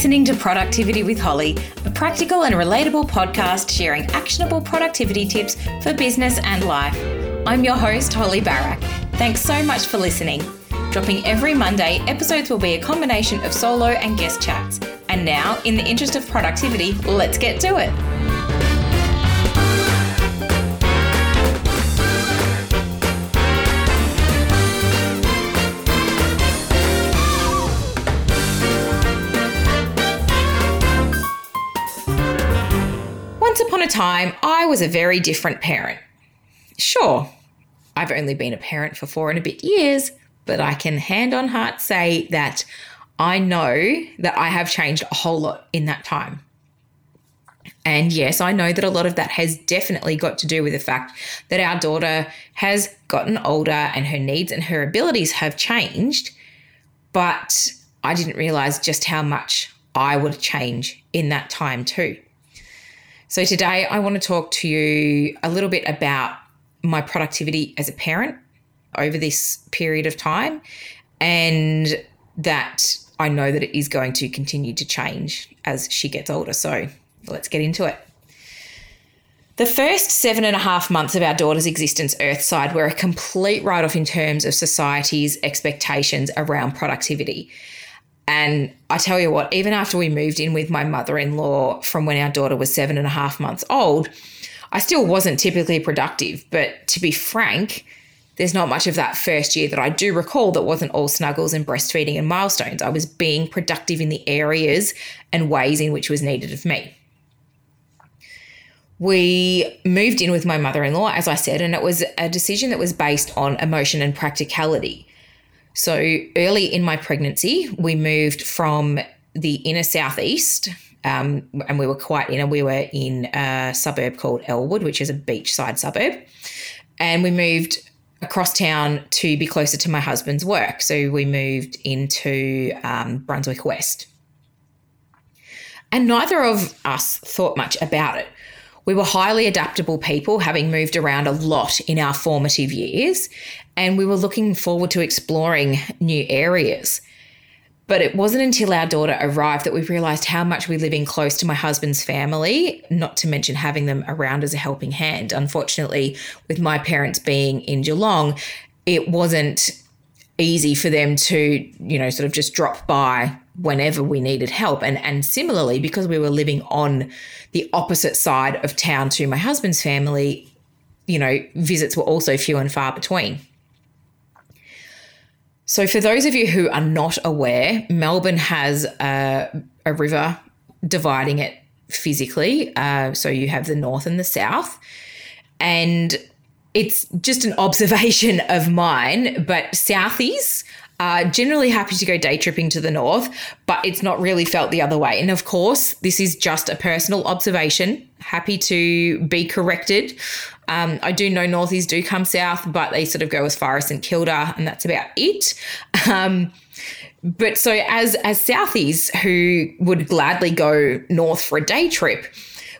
listening to Productivity with Holly, a practical and relatable podcast sharing actionable productivity tips for business and life. I'm your host, Holly Barak. Thanks so much for listening. Dropping every Monday, episodes will be a combination of solo and guest chats. And now, in the interest of productivity, let's get to it. Time, I was a very different parent. Sure, I've only been a parent for four and a bit years, but I can hand on heart say that I know that I have changed a whole lot in that time. And yes, I know that a lot of that has definitely got to do with the fact that our daughter has gotten older and her needs and her abilities have changed. But I didn't realize just how much I would change in that time, too. So, today I want to talk to you a little bit about my productivity as a parent over this period of time and that I know that it is going to continue to change as she gets older. So, let's get into it. The first seven and a half months of our daughter's existence earthside were a complete write off in terms of society's expectations around productivity. And I tell you what, even after we moved in with my mother in law from when our daughter was seven and a half months old, I still wasn't typically productive. But to be frank, there's not much of that first year that I do recall that wasn't all snuggles and breastfeeding and milestones. I was being productive in the areas and ways in which was needed of me. We moved in with my mother in law, as I said, and it was a decision that was based on emotion and practicality. So early in my pregnancy, we moved from the inner southeast, um, and we were quite inner. We were in a suburb called Elwood, which is a beachside suburb, and we moved across town to be closer to my husband's work. So we moved into um, Brunswick West, and neither of us thought much about it. We were highly adaptable people, having moved around a lot in our formative years, and we were looking forward to exploring new areas. But it wasn't until our daughter arrived that we realised how much we live in close to my husband's family, not to mention having them around as a helping hand. Unfortunately, with my parents being in Geelong, it wasn't easy for them to, you know, sort of just drop by whenever we needed help. And and similarly, because we were living on the opposite side of town to my husband's family, you know, visits were also few and far between. So, for those of you who are not aware, Melbourne has a, a river dividing it physically. Uh, so, you have the north and the south. And it's just an observation of mine, but Southies generally happy to go day tripping to the north, but it's not really felt the other way. And of course, this is just a personal observation. Happy to be corrected. Um, I do know Northies do come south, but they sort of go as far as St Kilda, and that's about it. Um, but so as as Southies who would gladly go north for a day trip,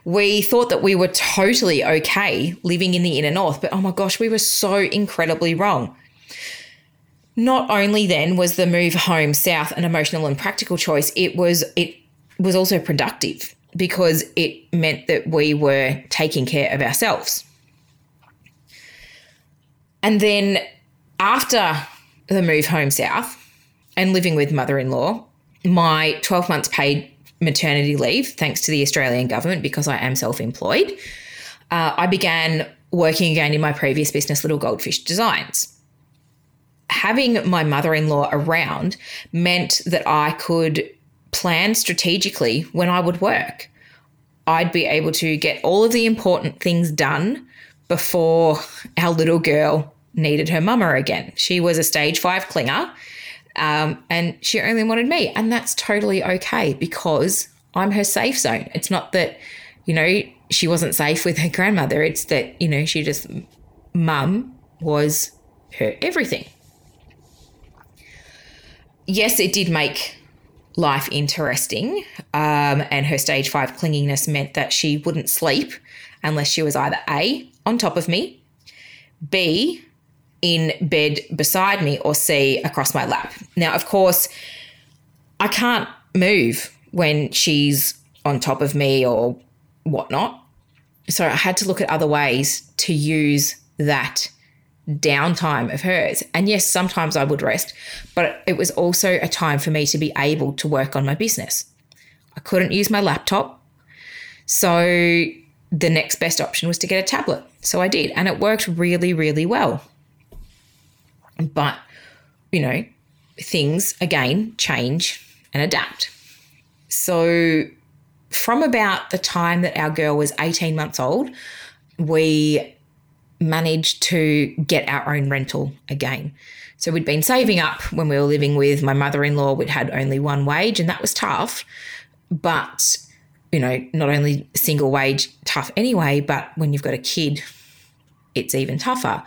we thought that we were totally okay living in the inner north, but oh my gosh, we were so incredibly wrong. Not only then was the move home south an emotional and practical choice, it was it was also productive because it meant that we were taking care of ourselves. And then after the move home south and living with mother-in-law, my 12 months paid maternity leave, thanks to the Australian government, because I am self employed, uh, I began working again in my previous business, Little Goldfish Designs. Having my mother in law around meant that I could plan strategically when I would work. I'd be able to get all of the important things done before our little girl needed her mama again. She was a stage five clinger um, and she only wanted me. And that's totally okay because I'm her safe zone. It's not that, you know, she wasn't safe with her grandmother. It's that, you know, she just, mum was her everything. Yes, it did make life interesting. Um, and her stage five clinginess meant that she wouldn't sleep unless she was either A, on top of me, B, in bed beside me or C, across my lap. Now, of course, I can't move when she's on top of me or whatnot. So I had to look at other ways to use that downtime of hers. And yes, sometimes I would rest, but it was also a time for me to be able to work on my business. I couldn't use my laptop. So the next best option was to get a tablet. So I did, and it worked really, really well. But, you know, things again change and adapt. So, from about the time that our girl was 18 months old, we managed to get our own rental again. So, we'd been saving up when we were living with my mother in law. We'd had only one wage, and that was tough. But, you know, not only single wage tough anyway, but when you've got a kid, it's even tougher.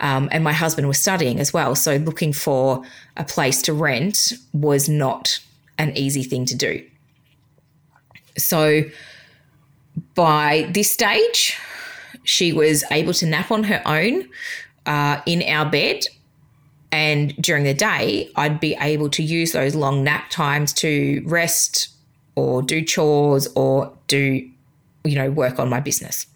Um, and my husband was studying as well. So looking for a place to rent was not an easy thing to do. So by this stage, she was able to nap on her own uh, in our bed. And during the day, I'd be able to use those long nap times to rest or do chores or do, you know, work on my business.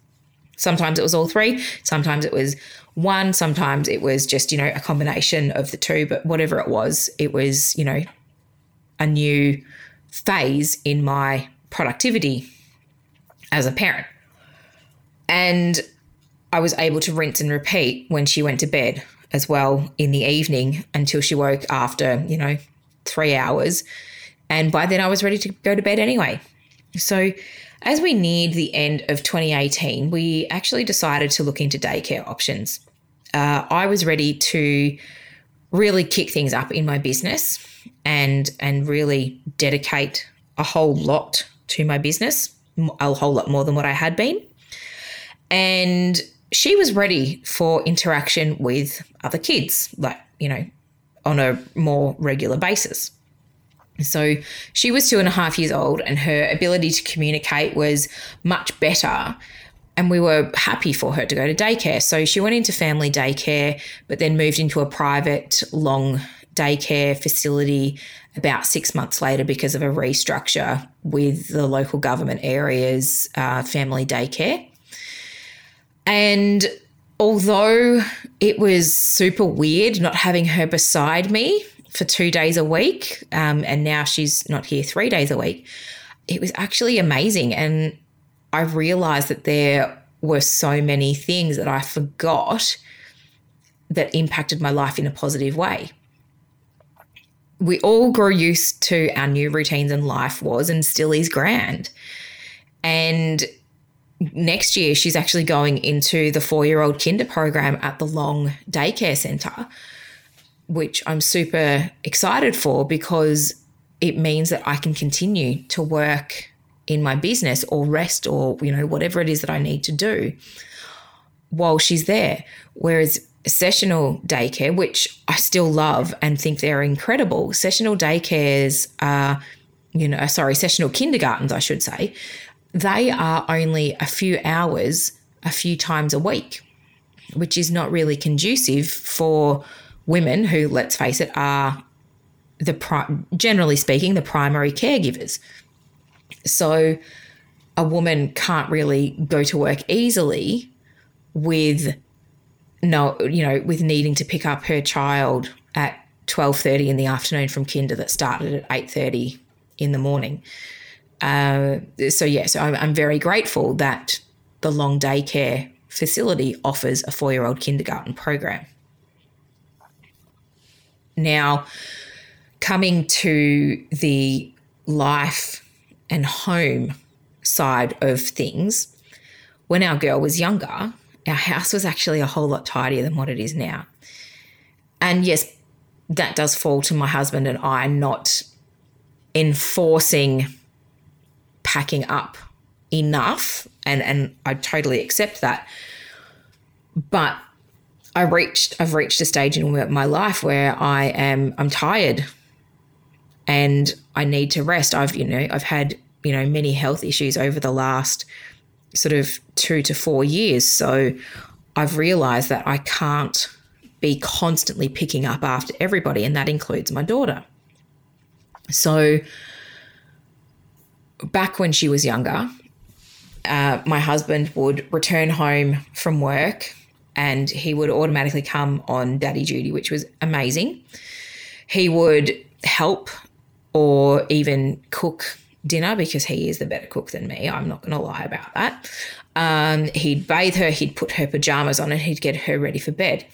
Sometimes it was all three, sometimes it was one, sometimes it was just, you know, a combination of the two, but whatever it was, it was, you know, a new phase in my productivity as a parent. And I was able to rinse and repeat when she went to bed as well in the evening until she woke after, you know, three hours. And by then I was ready to go to bed anyway. So as we neared the end of 2018, we actually decided to look into daycare options. Uh, I was ready to really kick things up in my business and and really dedicate a whole lot to my business, a whole lot more than what I had been. And she was ready for interaction with other kids, like, you know, on a more regular basis. So she was two and a half years old, and her ability to communicate was much better. And we were happy for her to go to daycare. So she went into family daycare, but then moved into a private long daycare facility about six months later because of a restructure with the local government area's uh, family daycare. And although it was super weird not having her beside me for two days a week, um, and now she's not here three days a week, it was actually amazing. And I realized that there were so many things that I forgot that impacted my life in a positive way. We all grow used to our new routines and life was and still is grand. And next year, she's actually going into the four year old kinder program at the Long Daycare Centre which I'm super excited for because it means that I can continue to work in my business or rest or, you know, whatever it is that I need to do while she's there. Whereas sessional daycare, which I still love and think they're incredible, sessional daycares are, you know, sorry, sessional kindergartens, I should say, they are only a few hours a few times a week, which is not really conducive for women who, let's face it, are the pri- generally speaking the primary caregivers. So a woman can't really go to work easily with no, you know, with needing to pick up her child at 12:30 in the afternoon from kinder that started at 8:30 in the morning. Uh, so yeah, so I'm, I'm very grateful that the long daycare facility offers a four-year-old kindergarten program. Now, coming to the life and home side of things, when our girl was younger, our house was actually a whole lot tidier than what it is now. And yes, that does fall to my husband and I not enforcing packing up enough and and I totally accept that. But I reached I've reached a stage in my life where I am I'm tired and I need to rest. I've you know I've had you know many health issues over the last sort of 2 to 4 years so I've realized that I can't be constantly picking up after everybody and that includes my daughter. So back when she was younger, uh, my husband would return home from work and he would automatically come on daddy duty, which was amazing. He would help or even cook dinner because he is the better cook than me. I'm not going to lie about that. Um, he'd bathe her, he'd put her pajamas on, and he'd get her ready for bed.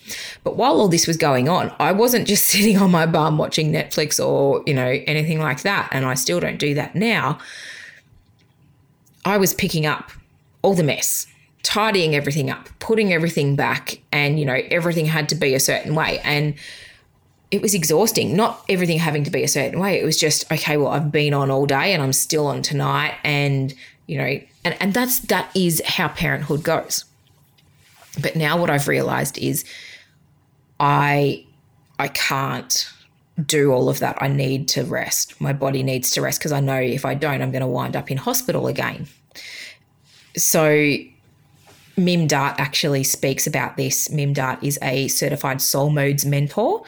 But while all this was going on, I wasn't just sitting on my bum watching Netflix or, you know, anything like that. And I still don't do that now. I was picking up all the mess, tidying everything up, putting everything back, and, you know, everything had to be a certain way. And it was exhausting. Not everything having to be a certain way. It was just, okay, well, I've been on all day and I'm still on tonight. And, you know, and, and that's that is how parenthood goes. But now what I've realized is I I can't do all of that. I need to rest. My body needs to rest because I know if I don't, I'm going to wind up in hospital again. So Mim Dart actually speaks about this. Mim Dart is a certified soul modes mentor.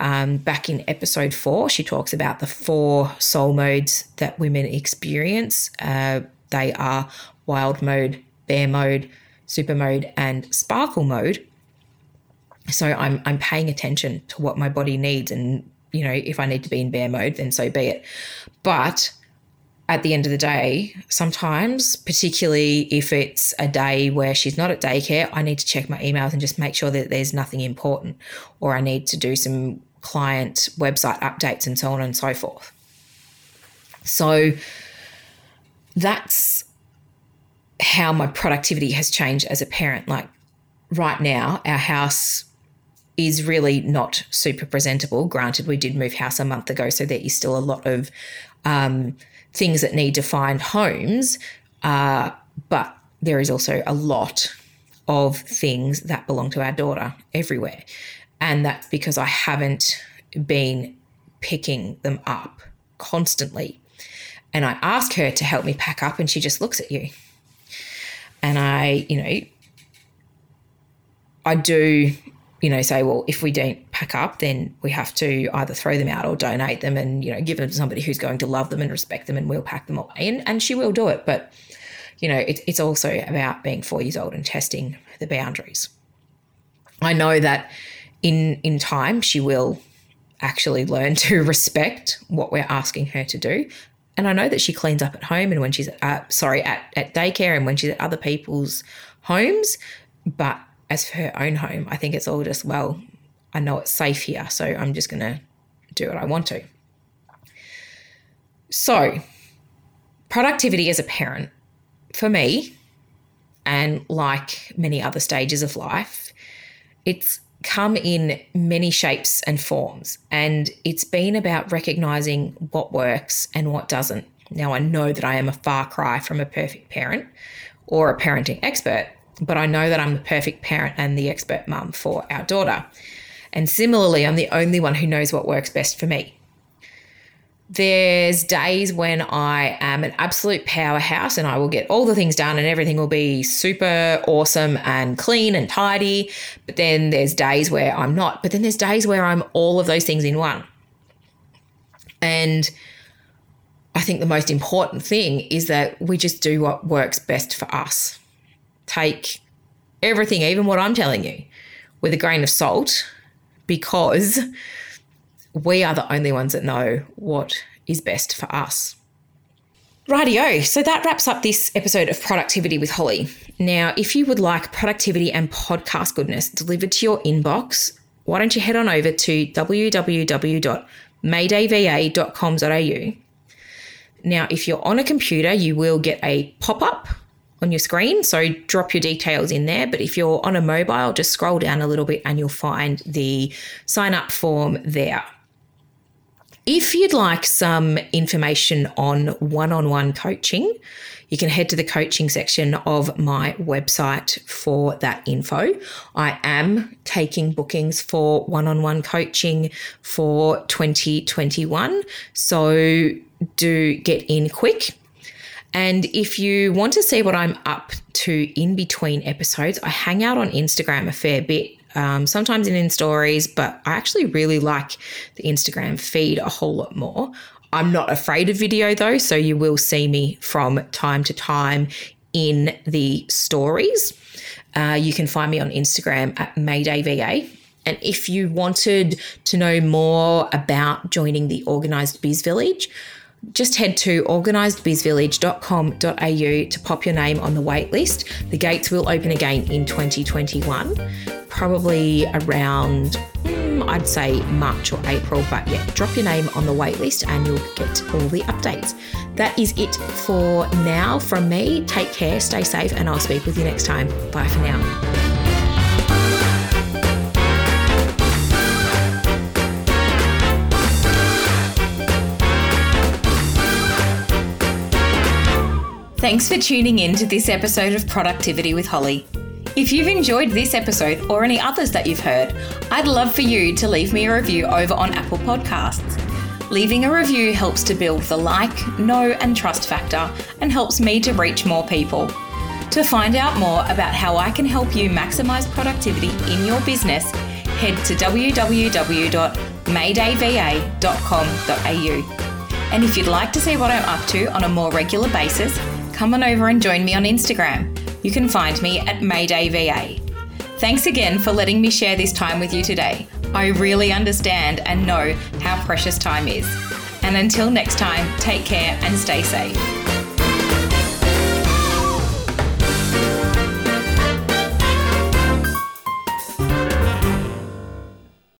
Um, back in episode four, she talks about the four soul modes that women experience. Uh, they are wild mode, bear mode, super mode, and sparkle mode. So I'm I'm paying attention to what my body needs, and you know if I need to be in bear mode, then so be it. But at the end of the day, sometimes, particularly if it's a day where she's not at daycare, I need to check my emails and just make sure that there's nothing important, or I need to do some client website updates and so on and so forth. So that's how my productivity has changed as a parent. Like right now, our house is really not super presentable. Granted, we did move house a month ago, so there is still a lot of um, things that need to find homes, uh, but there is also a lot of things that belong to our daughter everywhere. And that's because I haven't been picking them up constantly. And I ask her to help me pack up, and she just looks at you. And I, you know, I do you know, say, well, if we don't pack up, then we have to either throw them out or donate them and, you know, give them to somebody who's going to love them and respect them and we'll pack them away. And, and she will do it. But, you know, it, it's also about being four years old and testing the boundaries. I know that in in time she will actually learn to respect what we're asking her to do. And I know that she cleans up at home and when she's uh, sorry at, at daycare and when she's at other people's homes, but as for her own home, I think it's all just, well, I know it's safe here, so I'm just going to do what I want to. So, productivity as a parent, for me, and like many other stages of life, it's come in many shapes and forms. And it's been about recognizing what works and what doesn't. Now, I know that I am a far cry from a perfect parent or a parenting expert, but I know that I'm the perfect parent and the expert mum for our daughter. And similarly, I'm the only one who knows what works best for me. There's days when I am an absolute powerhouse and I will get all the things done and everything will be super awesome and clean and tidy. But then there's days where I'm not. But then there's days where I'm all of those things in one. And I think the most important thing is that we just do what works best for us take everything, even what I'm telling you, with a grain of salt because we are the only ones that know what is best for us. Rightio, so that wraps up this episode of Productivity with Holly. Now, if you would like productivity and podcast goodness delivered to your inbox, why don't you head on over to www.maydayva.com.au. Now, if you're on a computer, you will get a pop up on your screen. So drop your details in there. But if you're on a mobile, just scroll down a little bit and you'll find the sign up form there. If you'd like some information on one on one coaching, you can head to the coaching section of my website for that info. I am taking bookings for one on one coaching for 2021. So do get in quick. And if you want to see what I'm up to in between episodes, I hang out on Instagram a fair bit. Um, sometimes in, in stories, but I actually really like the Instagram feed a whole lot more. I'm not afraid of video though, so you will see me from time to time in the stories. Uh, you can find me on Instagram at MaydayVA. And if you wanted to know more about joining the Organised Biz Village, just head to organisedbizvillage.com.au to pop your name on the waitlist. The gates will open again in 2021, probably around, mm, I'd say March or April. But yeah, drop your name on the waitlist and you'll get all the updates. That is it for now from me. Take care, stay safe, and I'll speak with you next time. Bye for now. Thanks for tuning in to this episode of Productivity with Holly. If you've enjoyed this episode or any others that you've heard, I'd love for you to leave me a review over on Apple Podcasts. Leaving a review helps to build the like, know, and trust factor and helps me to reach more people. To find out more about how I can help you maximize productivity in your business, head to www.maydayva.com.au. And if you'd like to see what I'm up to on a more regular basis, come on over and join me on Instagram. You can find me at Mayday VA. Thanks again for letting me share this time with you today. I really understand and know how precious time is. And until next time, take care and stay safe.